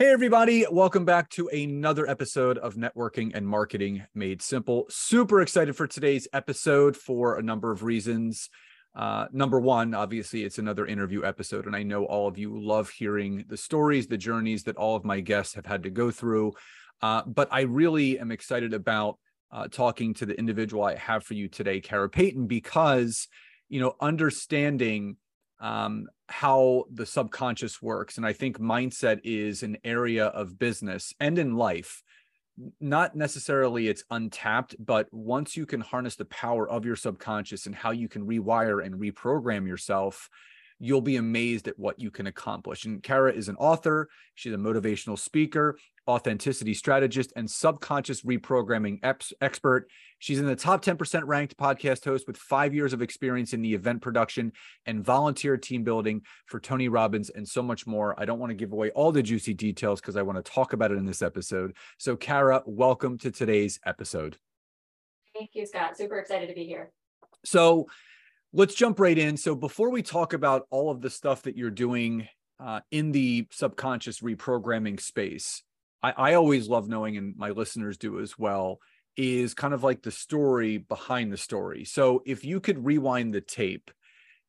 Hey, everybody. Welcome back to another episode of Networking and Marketing Made Simple. Super excited for today's episode for a number of reasons. Uh, number one, obviously, it's another interview episode, and I know all of you love hearing the stories, the journeys that all of my guests have had to go through. Uh, but I really am excited about uh, talking to the individual I have for you today, Kara Payton, because you know understanding um, how the subconscious works. And I think mindset is an area of business and in life. Not necessarily it's untapped, but once you can harness the power of your subconscious and how you can rewire and reprogram yourself, you'll be amazed at what you can accomplish. And Kara is an author, she's a motivational speaker, authenticity strategist, and subconscious reprogramming expert. She's in the top 10% ranked podcast host with five years of experience in the event production and volunteer team building for Tony Robbins and so much more. I don't want to give away all the juicy details because I want to talk about it in this episode. So, Kara, welcome to today's episode. Thank you, Scott. Super excited to be here. So, let's jump right in. So, before we talk about all of the stuff that you're doing uh, in the subconscious reprogramming space, I, I always love knowing, and my listeners do as well, is kind of like the story behind the story. So if you could rewind the tape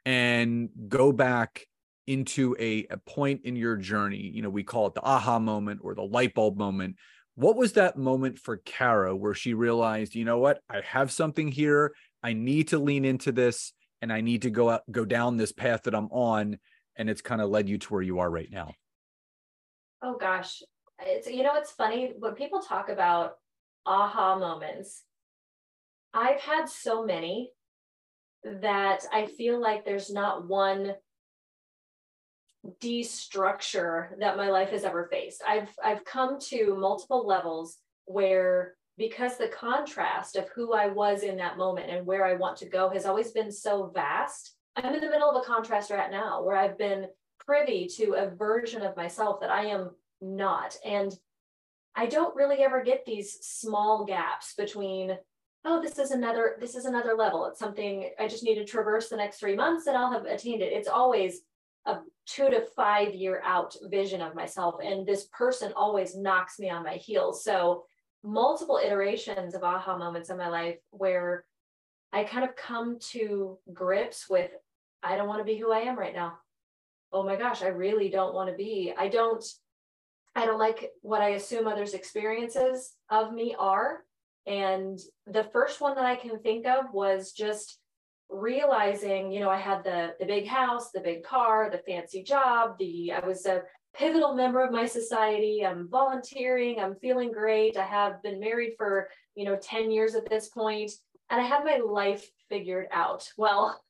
and go back into a, a point in your journey, you know, we call it the aha moment or the light bulb moment. What was that moment for Kara where she realized, you know what, I have something here. I need to lean into this and I need to go out, go down this path that I'm on. And it's kind of led you to where you are right now. Oh gosh, it's you know it's funny when people talk about aha moments i've had so many that i feel like there's not one destructure that my life has ever faced. I've i've come to multiple levels where because the contrast of who i was in that moment and where i want to go has always been so vast i'm in the middle of a contrast right now where i've been privy to a version of myself that i am not. And I don't really ever get these small gaps between, oh, this is another, this is another level. It's something I just need to traverse the next three months and I'll have attained it. It's always a two to five year out vision of myself. And this person always knocks me on my heels. So multiple iterations of aha moments in my life where I kind of come to grips with, I don't want to be who I am right now. Oh my gosh, I really don't want to be. I don't I don't like what I assume others' experiences of me are. And the first one that I can think of was just realizing, you know, I had the the big house, the big car, the fancy job, the I was a pivotal member of my society. I'm volunteering, I'm feeling great. I have been married for, you know, 10 years at this point, and I have my life figured out. Well,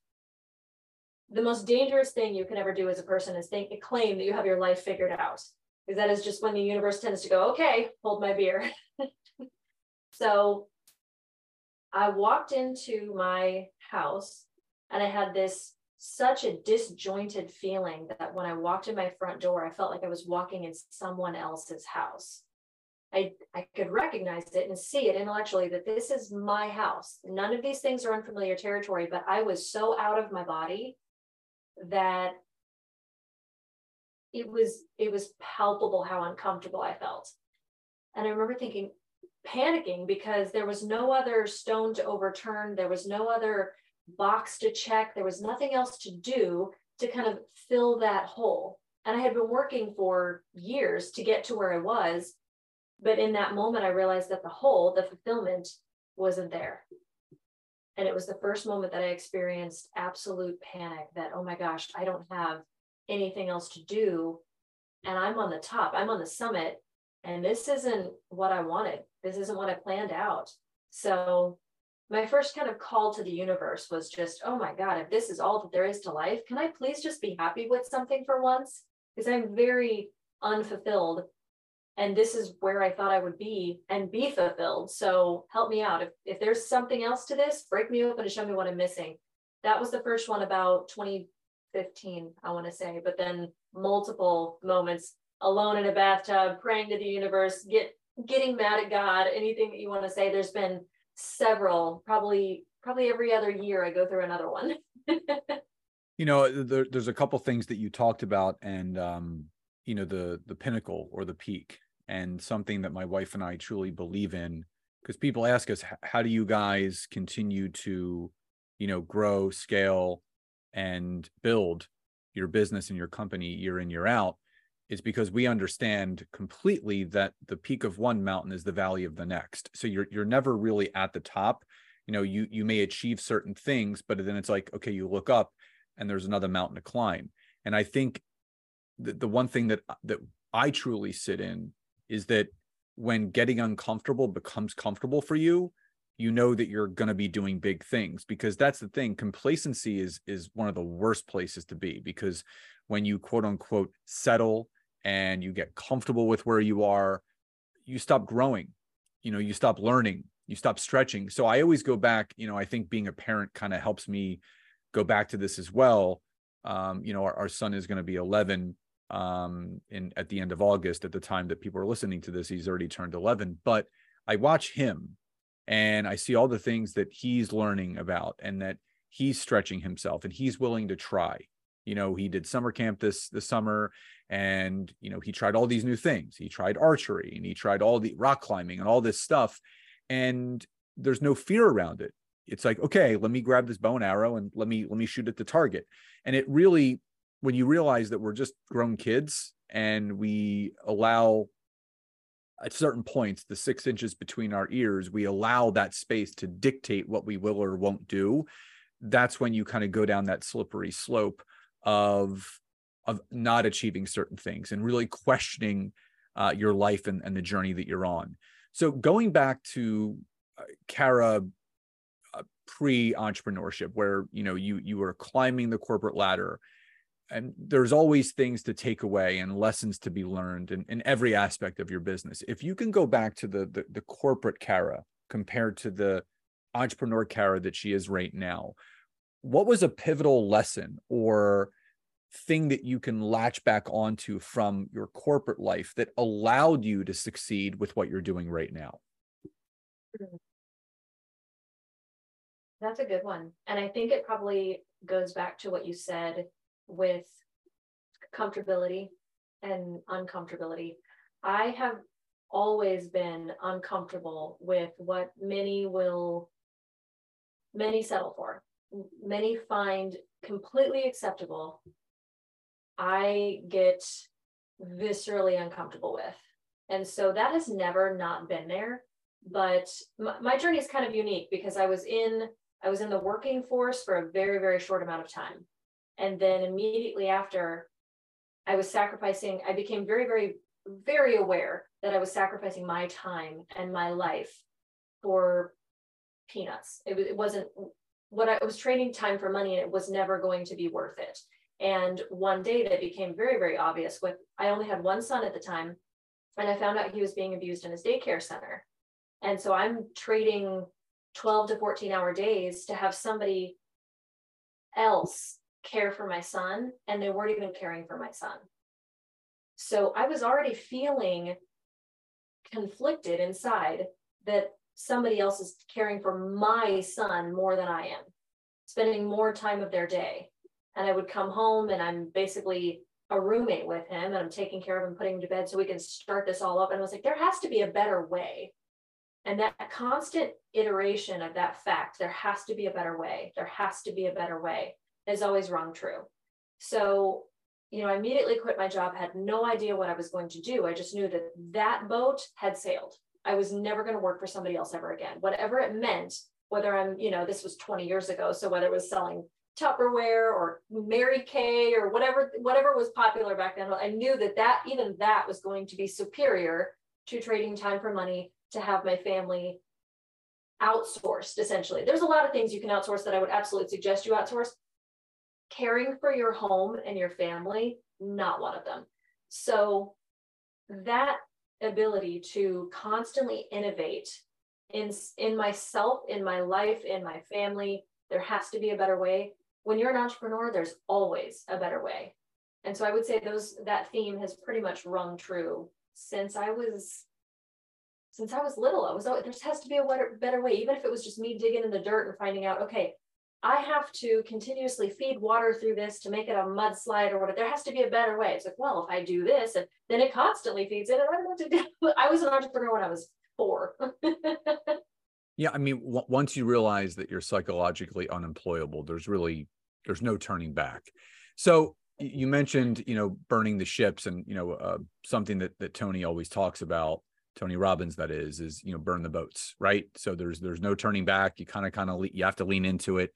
the most dangerous thing you can ever do as a person is think claim that you have your life figured out because that is just when the universe tends to go, okay, hold my beer. so I walked into my house and I had this such a disjointed feeling that when I walked in my front door, I felt like I was walking in someone else's house. I, I could recognize it and see it intellectually that this is my house. None of these things are unfamiliar territory, but I was so out of my body that it was it was palpable how uncomfortable I felt. And I remember thinking, panicking because there was no other stone to overturn, there was no other box to check, there was nothing else to do to kind of fill that hole. And I had been working for years to get to where I was. But in that moment, I realized that the hole, the fulfillment, wasn't there. And it was the first moment that I experienced absolute panic that, oh my gosh, I don't have anything else to do. And I'm on the top, I'm on the summit, and this isn't what I wanted. This isn't what I planned out. So, my first kind of call to the universe was just, oh my God, if this is all that there is to life, can I please just be happy with something for once? Because I'm very unfulfilled and this is where I thought I would be and be fulfilled. So help me out. If, if there's something else to this, break me open and show me what I'm missing. That was the first one about 2015, I want to say, but then multiple moments alone in a bathtub, praying to the universe, get getting mad at God, anything that you want to say. There's been several, probably probably every other year I go through another one. you know, there, there's a couple things that you talked about, and um, you know, the the pinnacle or the peak, and something that my wife and I truly believe in. Because people ask us, how do you guys continue to, you know, grow, scale, and build your business and your company year in year out? is because we understand completely that the peak of one mountain is the valley of the next. So you're you're never really at the top. You know, you you may achieve certain things, but then it's like, okay, you look up and there's another mountain to climb. And I think the, the one thing that that I truly sit in is that when getting uncomfortable becomes comfortable for you, you know that you're going to be doing big things because that's the thing complacency is is one of the worst places to be because when you quote unquote settle and you get comfortable with where you are, you stop growing, you know, you stop learning, you stop stretching. So I always go back, you know, I think being a parent kind of helps me go back to this as well. Um, you know, our, our son is going to be 11 um in at the end of August at the time that people are listening to this he's already turned 11 but I watch him and I see all the things that he's learning about and that he's stretching himself and he's willing to try. You know he did summer camp this this summer and you know he tried all these new things. He tried archery and he tried all the rock climbing and all this stuff and there's no fear around it. It's like okay let me grab this bow and arrow and let me let me shoot at the target. And it really when you realize that we're just grown kids and we allow at certain points the six inches between our ears we allow that space to dictate what we will or won't do that's when you kind of go down that slippery slope of of not achieving certain things and really questioning uh, your life and, and the journey that you're on. So going back to uh, Kara uh, pre-entrepreneurship, where you know you you were climbing the corporate ladder, and there's always things to take away and lessons to be learned in, in every aspect of your business. If you can go back to the, the the corporate Kara compared to the entrepreneur Kara that she is right now, what was a pivotal lesson or thing that you can latch back onto from your corporate life that allowed you to succeed with what you're doing right now? Hmm. That's a good one. And I think it probably goes back to what you said with comfortability and uncomfortability. I have always been uncomfortable with what many will many settle for many find completely acceptable, I get viscerally uncomfortable with. And so that has never not been there. But my, my journey is kind of unique because I was in I was in the working force for a very, very short amount of time. And then immediately after, I was sacrificing, I became very, very, very aware that I was sacrificing my time and my life for peanuts. It, it wasn't what I was trading time for money and it was never going to be worth it. And one day that became very, very obvious with I only had one son at the time, and I found out he was being abused in his daycare center. And so I'm trading 12 to 14 hour days to have somebody else care for my son, and they weren't even caring for my son. So I was already feeling conflicted inside that somebody else is caring for my son more than I am, spending more time of their day. And I would come home and I'm basically a roommate with him and I'm taking care of him, putting him to bed so we can start this all up. And I was like, there has to be a better way. And that constant iteration of that fact, there has to be a better way. There has to be a better way is always rung true. So, you know, I immediately quit my job, had no idea what I was going to do. I just knew that that boat had sailed. I was never going to work for somebody else ever again. Whatever it meant, whether I'm, you know, this was 20 years ago. So whether it was selling Tupperware or Mary Kay or whatever, whatever was popular back then, I knew that that even that was going to be superior to trading time for money to have my family outsourced essentially. There's a lot of things you can outsource that I would absolutely suggest you outsource. Caring for your home and your family, not one of them. So that ability to constantly innovate in in myself, in my life, in my family. There has to be a better way. When you're an entrepreneur, there's always a better way. And so I would say those that theme has pretty much rung true since I was since I was little. I was always there has to be a better, better way, even if it was just me digging in the dirt and finding out, okay, I have to continuously feed water through this to make it a mudslide or whatever. There has to be a better way. It's like, well, if I do this, and then it constantly feeds it, and I don't know what to do. I was an entrepreneur when I was four. yeah, I mean, w- once you realize that you're psychologically unemployable, there's really there's no turning back. So you mentioned, you know, burning the ships, and you know, uh, something that that Tony always talks about Tony Robbins that is is you know burn the boats right? So there's there's no turning back. You kind of kind of you have to lean into it.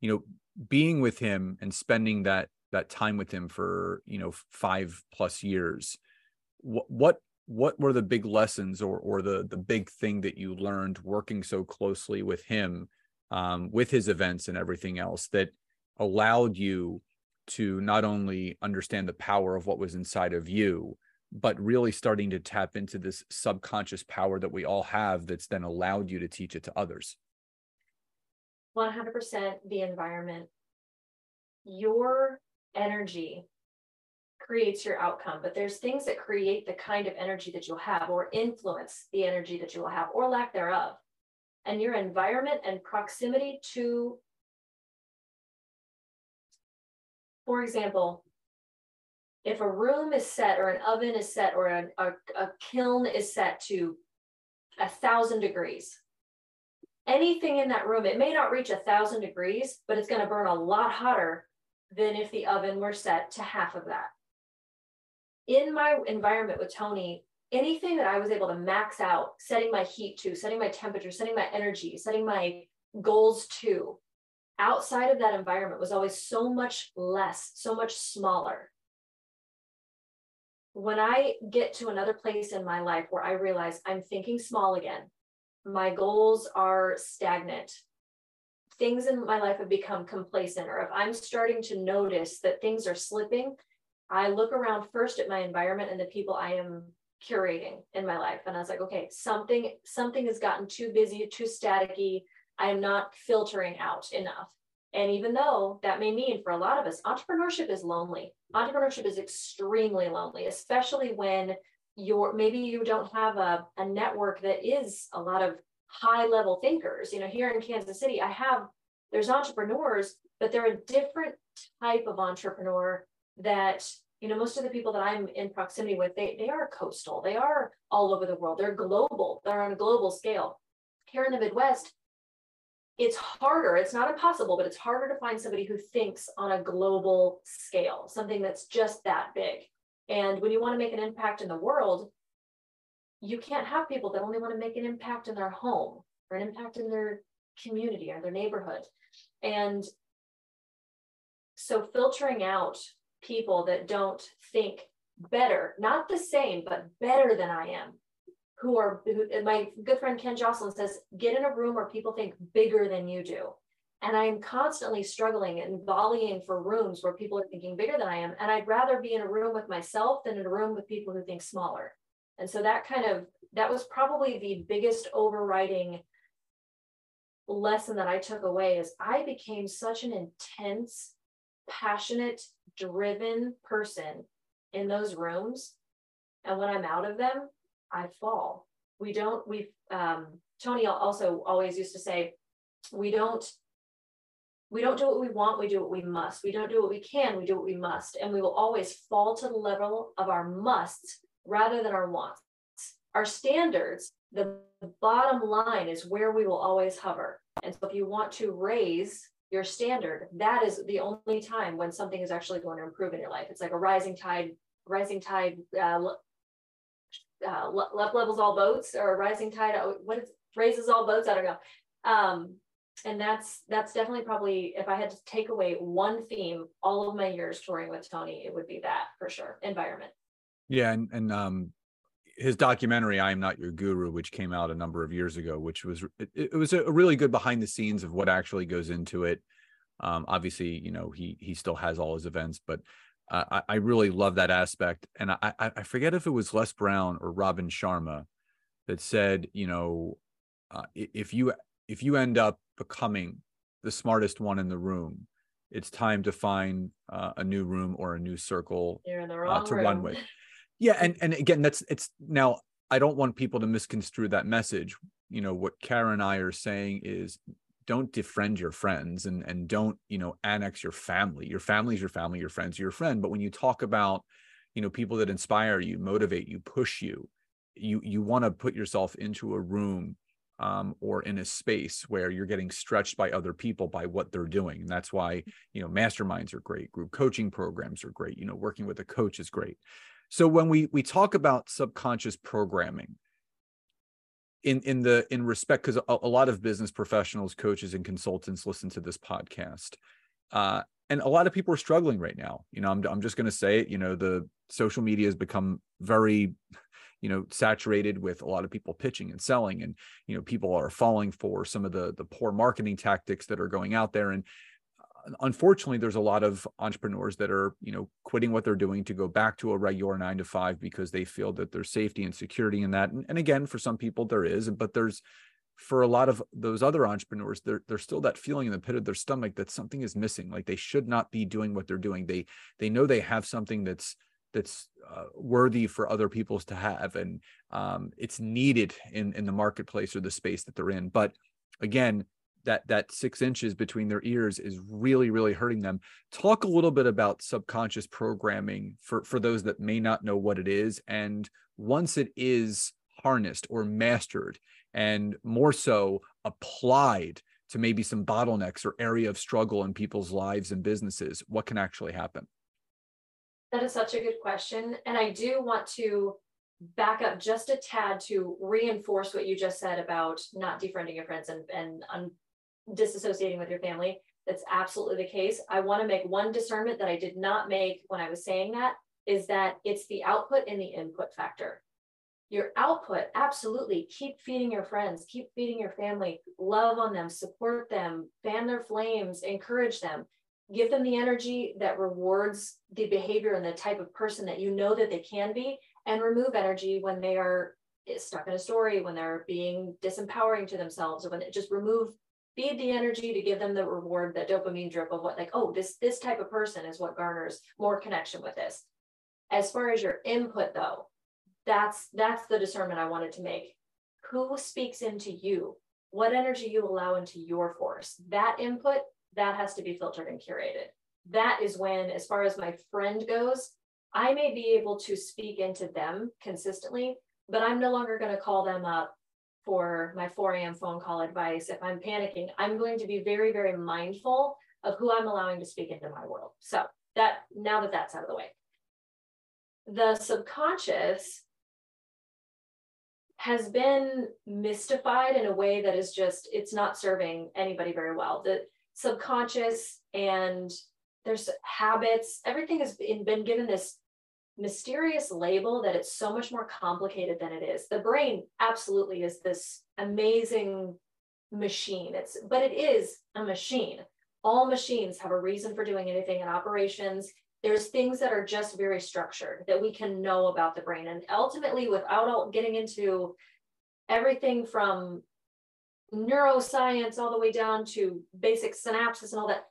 You know being with him and spending that that time with him for you know 5 plus years what what what were the big lessons or or the the big thing that you learned working so closely with him um, with his events and everything else that allowed you to not only understand the power of what was inside of you but really starting to tap into this subconscious power that we all have that's then allowed you to teach it to others. 100% the environment. Your energy creates your outcome but there's things that create the kind of energy that you'll have or influence the energy that you will have or lack thereof. And your environment and proximity to for example if a room is set or an oven is set or a, a, a kiln is set to a thousand degrees, anything in that room, it may not reach a thousand degrees, but it's going to burn a lot hotter than if the oven were set to half of that. In my environment with Tony, anything that I was able to max out, setting my heat to, setting my temperature, setting my energy, setting my goals to, outside of that environment was always so much less, so much smaller when I get to another place in my life where I realize I'm thinking small again, my goals are stagnant, things in my life have become complacent, or if I'm starting to notice that things are slipping, I look around first at my environment and the people I am curating in my life. And I was like, okay, something, something has gotten too busy, too staticky. I am not filtering out enough. And even though that may mean for a lot of us, entrepreneurship is lonely. Entrepreneurship is extremely lonely, especially when you're maybe you don't have a, a network that is a lot of high level thinkers. You know, here in Kansas City, I have there's entrepreneurs, but they're a different type of entrepreneur that you know most of the people that i'm in proximity with they, they are coastal they are all over the world they're global they're on a global scale here in the midwest it's harder it's not impossible but it's harder to find somebody who thinks on a global scale something that's just that big. And when you want to make an impact in the world you can't have people that only want to make an impact in their home or an impact in their community or their neighborhood. And so filtering out people that don't think better not the same but better than i am who are who, my good friend Ken Jocelyn says, get in a room where people think bigger than you do. And I'm constantly struggling and volleying for rooms where people are thinking bigger than I am. And I'd rather be in a room with myself than in a room with people who think smaller. And so that kind of that was probably the biggest overriding lesson that I took away is I became such an intense, passionate, driven person in those rooms. And when I'm out of them, I fall. We don't, we, um, Tony also always used to say, we don't, we don't do what we want, we do what we must. We don't do what we can, we do what we must. And we will always fall to the level of our musts rather than our wants. Our standards, the bottom line is where we will always hover. And so if you want to raise your standard, that is the only time when something is actually going to improve in your life. It's like a rising tide, rising tide uh, uh, left levels all boats or rising tide. Uh, what is raises all boats? I don't know. Um, and that's that's definitely probably if I had to take away one theme all of my years touring with Tony, it would be that for sure. Environment. Yeah, and and um, his documentary "I Am Not Your Guru," which came out a number of years ago, which was it, it was a really good behind the scenes of what actually goes into it. Um, obviously, you know he he still has all his events, but I, I really love that aspect. And I, I forget if it was Les Brown or Robin Sharma that said, you know, uh, if you if you end up becoming the smartest one in the room, it's time to find uh, a new room or a new circle uh, to room. run with. Yeah, and and again, that's it's now. I don't want people to misconstrue that message. You know what Kara and I are saying is don't defriend your friends and and don't you know annex your family. Your family's your family your friends your friend. But when you talk about you know people that inspire you motivate you push you you you want to put yourself into a room um, or in a space where you're getting stretched by other people by what they're doing. And that's why you know masterminds are great group coaching programs are great you know working with a coach is great. So when we we talk about subconscious programming in in the in respect because a, a, lot of business professionals coaches and consultants listen to this podcast uh, and a lot of people are struggling right now. You know i'm, I'm just going to say it you know the social media has become very you know saturated with a lot of people pitching and selling and you know people are falling for some of the the poor marketing tactics that are going out there and unfortunately there's a lot of entrepreneurs that are you know quitting what they're doing to go back to a regular nine to five because they feel that there's safety and security in that. And, and again for some people there is but there's for a lot of those other entrepreneurs there, there's still that feeling in the pit of their stomach that something is missing like they should not be doing what they're doing. They they know they have something that's that's uh, worthy for other people's to have and um, it's needed in in the marketplace or the space that they're in. But again that that six inches between their ears is really really hurting them. Talk a little bit about subconscious programming for for those that may not know what it is. And once it is harnessed or mastered and more so applied to maybe some bottlenecks or area of struggle in people's lives and businesses what can actually happen? That is such a good question. And i do want to back up just a tad to reinforce what you just said about not defriending your friends and, and un, disassociating with your family. That's absolutely the case. I want to make one discernment that I did not make when I was saying that is that it's the output and the input factor. Your output, absolutely. Keep feeding your friends, keep feeding your family, love on them, support them, fan their flames, encourage them, give them the energy that rewards the behavior and the type of person that you know that they can be, and remove energy when they are stuck in a story, when they're being disempowering to themselves, or when it just remove feed the energy to give them the reward, that dopamine drip of what like, oh, this this type of person is what garners more connection with this. As far as your input though, that's that's the discernment I wanted to make. Who speaks into you? What energy you allow into your force? That input, that has to be filtered and curated. That is when, as far as my friend goes, I may be able to speak into them consistently, but I'm no longer going to call them up for my 4 a.m. phone call advice, if I'm panicking, I'm going to be very, very mindful of who I'm allowing to speak into my world. So that now that that's out of the way, the subconscious has been mystified in a way that is just it's not serving anybody very well. The subconscious and there's habits, everything has been, been given this mysterious label that it's so much more complicated than it is. The brain absolutely is this amazing machine. It's but it is a machine. All machines have a reason for doing anything in operations. There's things that are just very structured that we can know about the brain. And ultimately, without all getting into everything from neuroscience all the way down to basic synapses and all that,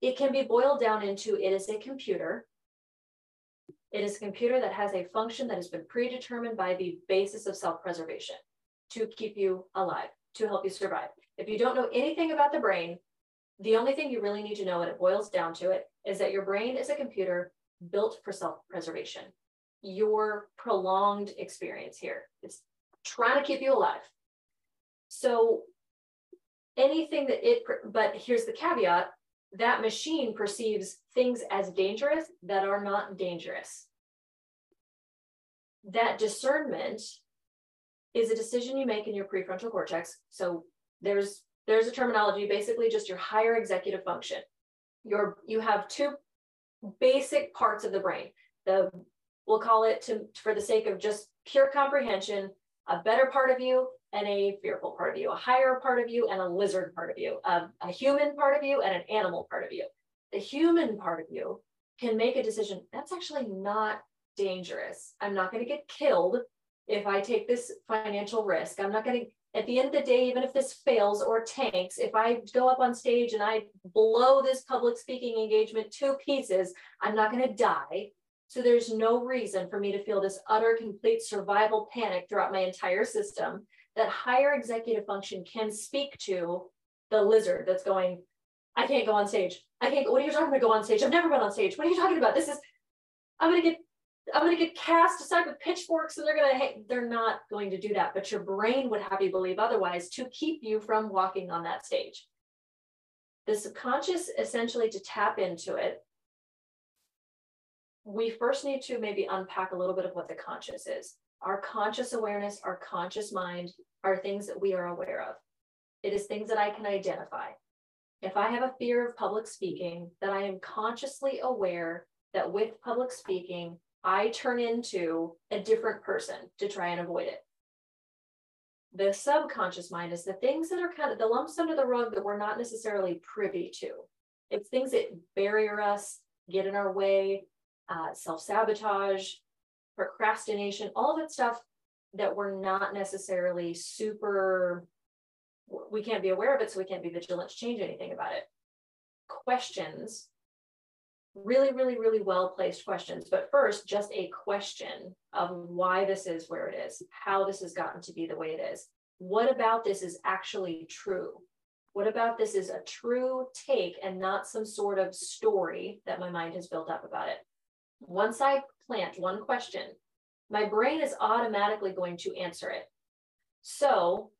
it can be boiled down into it is a computer it is a computer that has a function that has been predetermined by the basis of self-preservation to keep you alive, to help you survive. If you don't know anything about the brain, the only thing you really need to know, and it boils down to it, is that your brain is a computer built for self-preservation. Your prolonged experience here. It's trying to keep you alive. So anything that it, but here's the caveat, that machine perceives things as dangerous that are not dangerous. That discernment is a decision you make in your prefrontal cortex. So there's there's a terminology, basically just your higher executive function. Your you have two basic parts of the brain. The we'll call it to for the sake of just pure comprehension, a better part of you and a fearful part of you, a higher part of you and a lizard part of you, a, a human part of you and an animal part of you. The human part of you can make a decision that's actually not dangerous. I'm not going to get killed if I take this financial risk. I'm not going to at the end of the day, even if this fails or tanks, if I go up on stage and I blow this public speaking engagement to pieces, I'm not going to die. So there's no reason for me to feel this utter complete survival panic throughout my entire system. That higher executive function can speak to the lizard that's going, I can't go on stage. I can't go. What are you talking about? Go on stage. I've never been on stage. What are you talking about? This is, I'm to get I'm to get cast aside with pitchforks and they're to, hey, they're not going to do that. But your brain would have you believe otherwise to keep you from walking on that stage. The subconscious, essentially, to tap into it, we first need to maybe unpack a little bit of what the conscious is. Our conscious awareness, our conscious mind are things that we are aware of. It is things that I can identify. If I have a fear of public speaking, that I am consciously aware that with public speaking, I turn into a different person to try and avoid it. The subconscious mind is the things that are kind of the lumps under the rug that we're not necessarily privy to. It's things that barrier us, get in our way, uh, self sabotage, procrastination, all that stuff that we're not necessarily super, we can't be aware of it, so we can't be vigilant to change anything about it. Questions really, really, really well placed questions. But first, just a question of why this is where it is, how this has gotten to be the way it is. What about this is actually true? What about this is a true take and not some sort of story that my mind has built up about it? Once I plant one question, my brain is automatically going to answer it. So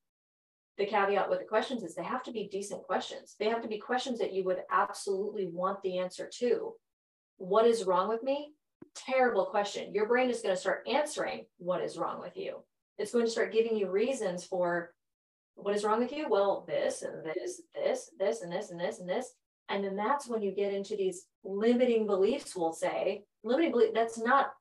the caveat with the questions is they have to be decent questions. They have to be questions that you would absolutely want the answer to what is wrong with me? Terrible question. Your brain is going to start answering what is wrong with you. It's going to start giving you reasons for what is wrong with you? Well, this and this, this, this, and this, and this, and this. And then that's when you get into these limiting beliefs, we'll say. Limiting belief, that's not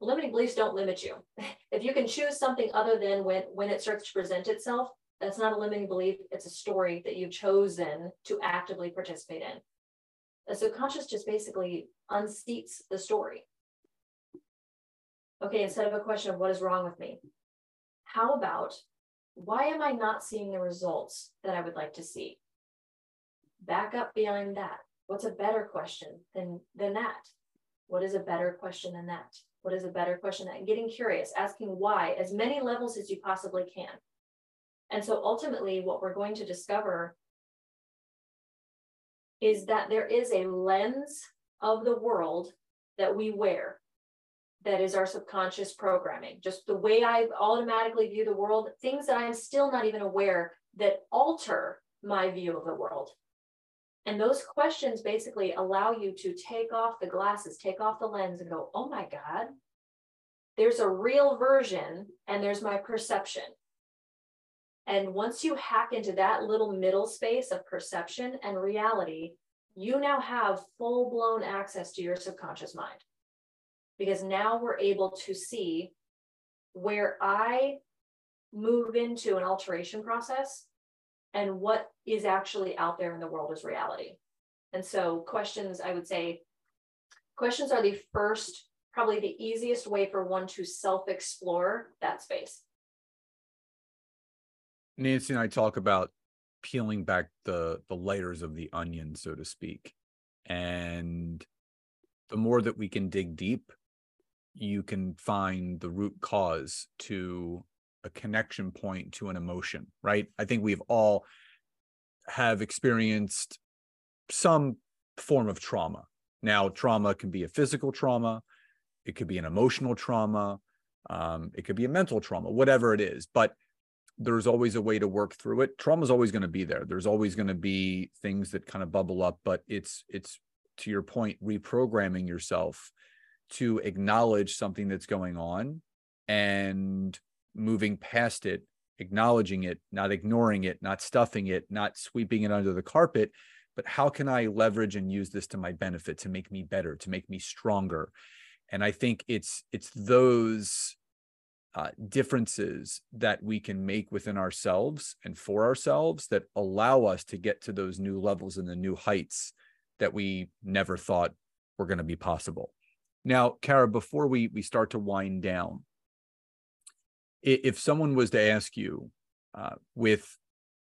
limiting beliefs don't limit you. if you can choose something other than when when it starts to present itself, that's not a limiting belief. It's a story that you've chosen to actively participate in. The subconscious just basically unseats the story. Okay, instead of a question of what is wrong with me, how about why am I not seeing the results that I would like to see? Back up beyond that. What's a better question than, than that? What is a better question than that? What is a better question than getting curious, asking why, as many levels as you possibly can. And so ultimately, what we're going to discover is that there is a lens of the world that we wear that is our subconscious programming. Just the way I automatically view the world, things that I'm still not even aware that alter my view of the world. And those questions basically allow you to take off the glasses, take off the lens, and go, oh my God, there's a real version and there's my perception. And once you hack into that little middle space of perception and reality, you now have full blown access to your subconscious mind. Because now we're able to see where I move into an alteration process and what is actually out there in the world as reality. And so, questions, I would say, questions are the first, probably the easiest way for one to self explore that space. Nancy and I talk about peeling back the the layers of the onion, so to speak. And the more that we can dig deep, you can find the root cause to a connection point to an emotion, right? I think we've all have experienced some form of trauma. Now, trauma can be a physical trauma, it could be an emotional trauma, um, it could be a mental trauma, whatever it is. But there's always a way to work through it trauma is always going to be there there's always going to be things that kind of bubble up but it's it's to your point reprogramming yourself to acknowledge something that's going on and moving past it acknowledging it not ignoring it not stuffing it not sweeping it under the carpet but how can i leverage and use this to my benefit to make me better to make me stronger and i think it's it's those uh, differences that we can make within ourselves and for ourselves that allow us to get to those new levels and the new heights that we never thought were going to be possible. Now, Kara, before we we start to wind down, if someone was to ask you uh, with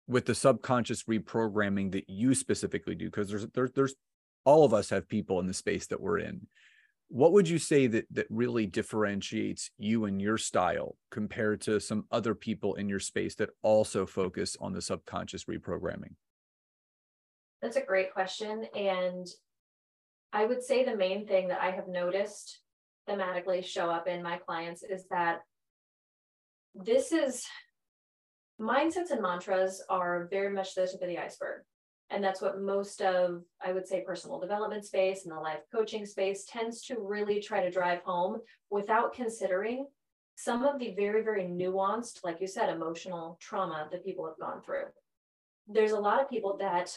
with the subconscious reprogramming that you specifically do, because there's there's there's all of us have people in the space that we're in. What would you say that that really differentiates you and your style compared to some other people in your space that also focus on the subconscious reprogramming? That's a great question. And I would say the main thing that I have noticed thematically show up in my clients is that this is mindsets and mantras are very much the tip of the iceberg. And that's what most of, I would say, personal development space and the life coaching space tends to really try to drive home without considering some of the very, very nuanced, like you said, emotional trauma that people have gone through. There's a lot of people that,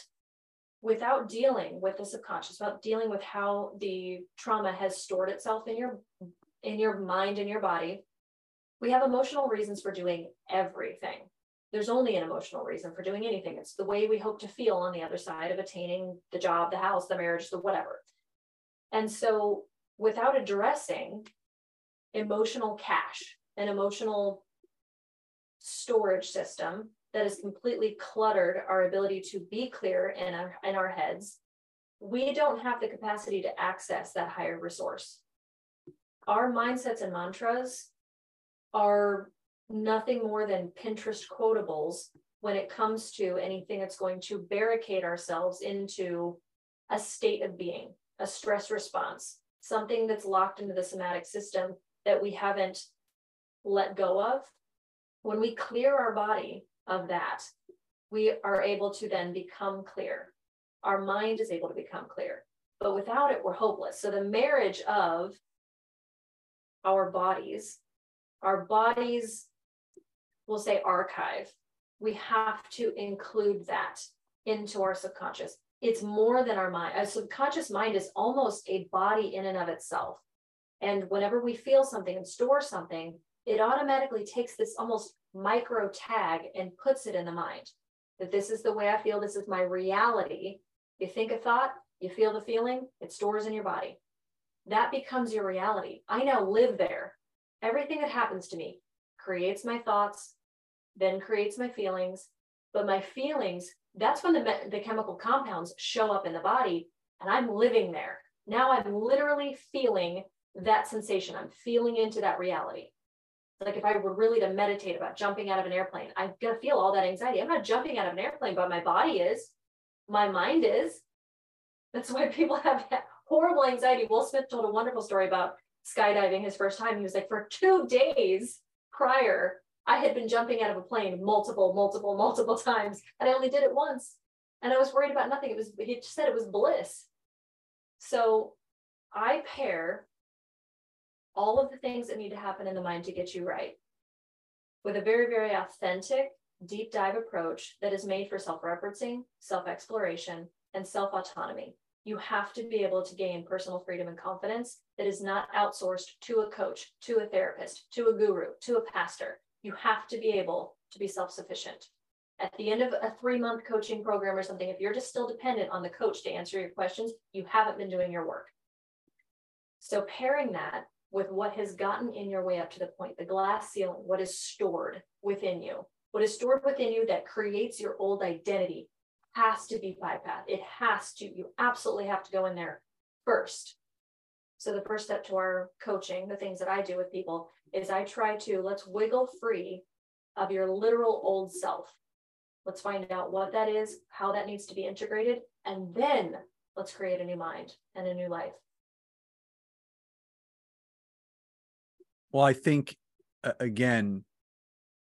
without dealing with the subconscious, without dealing with how the trauma has stored itself in your in your mind and your body, we have emotional reasons for doing everything there's only an emotional reason for doing anything. It's the way we hope to feel on the other side of attaining the job, the house, the marriage, the whatever. And so without addressing emotional cache, an emotional storage system that has completely cluttered our ability to be clear in our, in our heads, we don't have the capacity to access that higher resource. Our mindsets and mantras are nothing more than Pinterest quotables when it comes to anything that's going to barricade ourselves into a state of being, a stress response, something that's locked into the somatic system that we haven't let go of. When we clear our body of that, we are able to then become clear. Our mind is able to become clear. But without it, we're hopeless. So the marriage of our bodies, our bodies we'll say archive. We have to include that into our subconscious. It's more than our mind. A subconscious mind is almost a body in and of itself. And whenever we feel something and store something, it automatically takes this almost micro tag and puts it in the mind that this is the way I feel, this is my reality. You think a thought, you feel the feeling, it stores in your body. That becomes your reality. I now live there. Everything that happens to me creates my thoughts, then creates my feelings. But my feelings, that's when the, the chemical compounds show up in the body and I'm living there. Now I'm literally feeling that sensation. I'm feeling into that reality. Like if I were really to meditate about jumping out of an airplane, I'm going to feel all that anxiety. I'm not jumping out of an airplane, but my body is, my mind is. That's why people have horrible anxiety. Will Smith told a wonderful story about skydiving his first time. He was like, for two days prior, I had been jumping out of a plane multiple, multiple, multiple times, and I only did it once. And I was worried about nothing. It was, he just said it was bliss. So I pair all of the things that need to happen in the mind to get you right with a very, very authentic, deep dive approach that is made for self referencing, self exploration, and self autonomy. You have to be able to gain personal freedom and confidence that is not outsourced to a coach, to a therapist, to a guru, to a pastor. You have to be able to be self sufficient. At the end of a three month coaching program or something, if you're just still dependent on the coach to answer your questions, you haven't been doing your work. So, pairing that with what has gotten in your way up to the point, the glass ceiling, what is stored within you, what is stored within you that creates your old identity has to be bypassed. It has to, you absolutely have to go in there first. So, the first step to our coaching, the things that I do with people, is I try to let's wiggle free of your literal old self. Let's find out what that is, how that needs to be integrated, and then let's create a new mind and a new life. Well, I think again,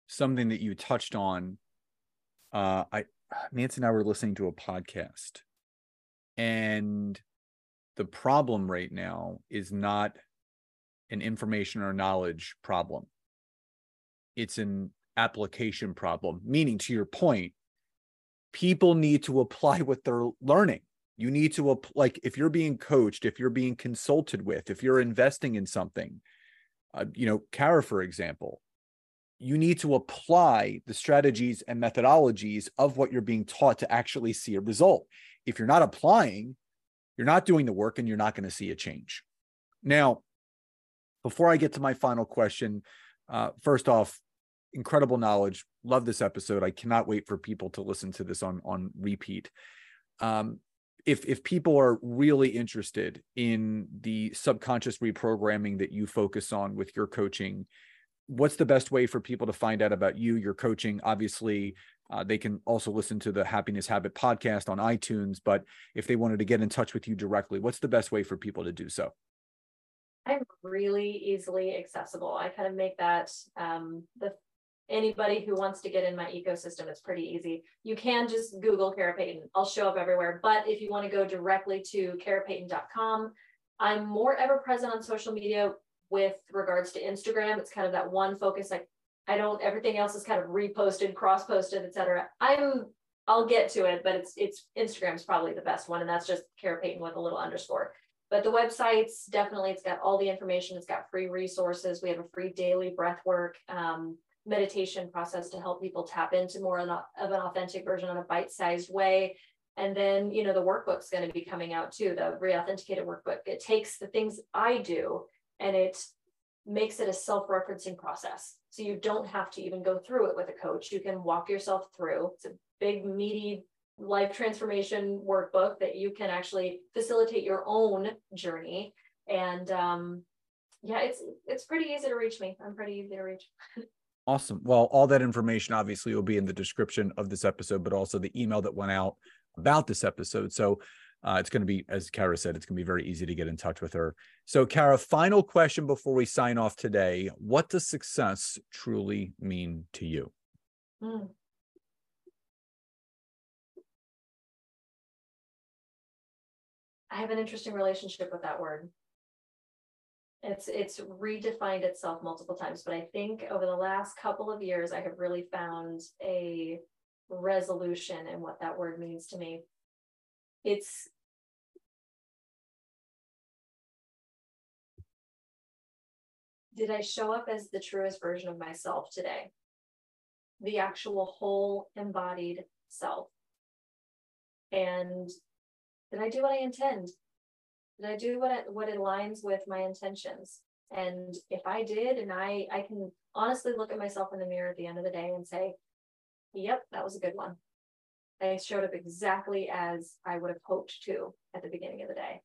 something that you touched on. Uh, I Nancy and I were listening to a podcast, and the problem right now is not an information or knowledge problem. It's an application problem, meaning to your point, people need to apply what they're learning. You need to, like, if you're being coached, if you're being consulted with, if you're investing in something, uh, you know, Kara, for example, you need to apply the strategies and methodologies of what you're being taught to actually see a result. If you're not applying, you're not doing the work and you're not going to see a change. Now, before I get to my final question, uh, first off, incredible knowledge. Love this episode. I cannot wait for people to listen to this on on repeat. Um, if if people are really interested in the subconscious reprogramming that you focus on with your coaching, what's the best way for people to find out about you, your coaching? Obviously, uh, they can also listen to the Happiness Habit podcast on iTunes. But if they wanted to get in touch with you directly, what's the best way for people to do so? I'm really easily accessible. I kind of make that um, the anybody who wants to get in my ecosystem, it's pretty easy. You can just Google Kara Payton. I'll show up everywhere. But if you want to go directly to karapayton.com, I'm more ever present on social media with regards to Instagram. It's kind of that one focus. Like I don't, everything else is kind of reposted, cross-posted, etc. I'm, I'll get to it, but it's, it's Instagram's probably the best one. And that's just Kara Payton with a little underscore. But the website's definitely, it's got all the information. It's got free resources. We have a free daily breath work. Um, meditation process to help people tap into more of an authentic version in a bite-sized way. And then, you know, the workbook's going to be coming out too, the reauthenticated workbook. It takes the things I do and it makes it a self-referencing process. So you don't have to even go through it with a coach. You can walk yourself through. It's a big, meaty life transformation workbook that you can actually facilitate your own journey. And um, yeah, it's it's pretty easy to reach me. I'm pretty easy to reach. Awesome. Well, all that information obviously will be in the description of this episode, but also the email that went out about this episode. So uh, it's going to be, as Kara said, it's going to be very easy to get in touch with her. So, Kara, final question before we sign off today What does success truly mean to you? Mm. I have an interesting relationship with that word. It's it's redefined itself multiple times, but I think over the last couple of years, I have really found a resolution in what that word means to me. It's did I show up as the truest version of myself today? The actual whole embodied self. And did I do what I intend? Did I do what it, what aligns with my intentions? And if I did, and I I can honestly look at myself in the mirror at the end of the day and say, "Yep, that was a good one." I showed up exactly as I would have hoped to at the beginning of the day.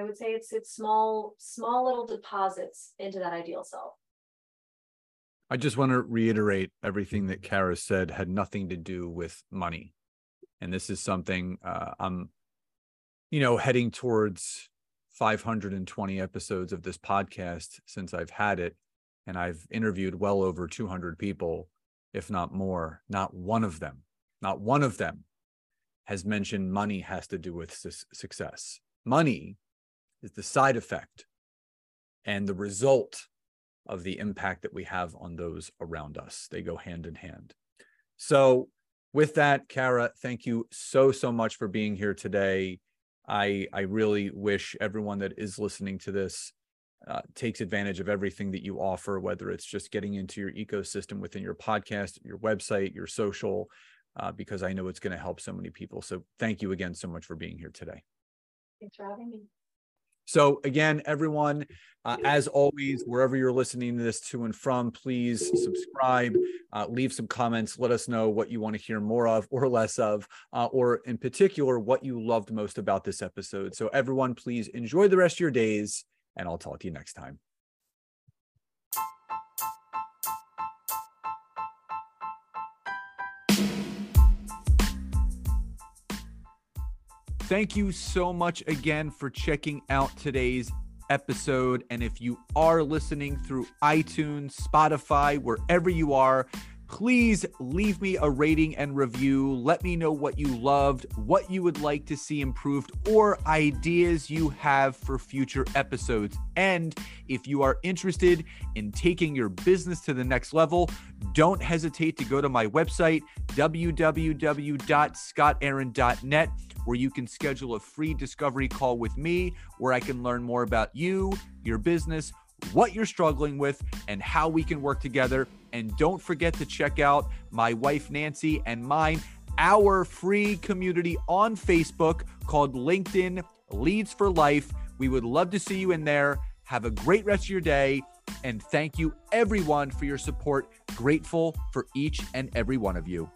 I would say it's it's small small little deposits into that ideal self. I just want to reiterate everything that Kara said had nothing to do with money, and this is something uh, I'm you know, heading towards 520 episodes of this podcast since I've had it, and I've interviewed well over 200 people, if not more. Not one of them, not one of them has mentioned money has to do with su- success. Money is the side effect and the result of the impact that we have on those around us. They go hand in hand. So, with that, Kara, thank you so, so much for being here today. I I really wish everyone that is listening to this uh, takes advantage of everything that you offer, whether it's just getting into your ecosystem within your podcast, your website, your social, uh, because I know it's going to help so many people. So thank you again so much for being here today. Thanks for having me. So, again, everyone, uh, as always, wherever you're listening to this to and from, please subscribe, uh, leave some comments, let us know what you want to hear more of or less of, uh, or in particular, what you loved most about this episode. So, everyone, please enjoy the rest of your days, and I'll talk to you next time. Thank you so much again for checking out today's episode. And if you are listening through iTunes, Spotify, wherever you are, please leave me a rating and review. Let me know what you loved, what you would like to see improved, or ideas you have for future episodes. And if you are interested in taking your business to the next level, don't hesitate to go to my website, www.scottaaron.net where you can schedule a free discovery call with me where I can learn more about you, your business, what you're struggling with, and how we can work together. And don't forget to check out my wife, Nancy, and mine our free community on Facebook called LinkedIn Leads for Life. We would love to see you in there. Have a great rest of your day. And thank you, everyone, for your support. Grateful for each and every one of you.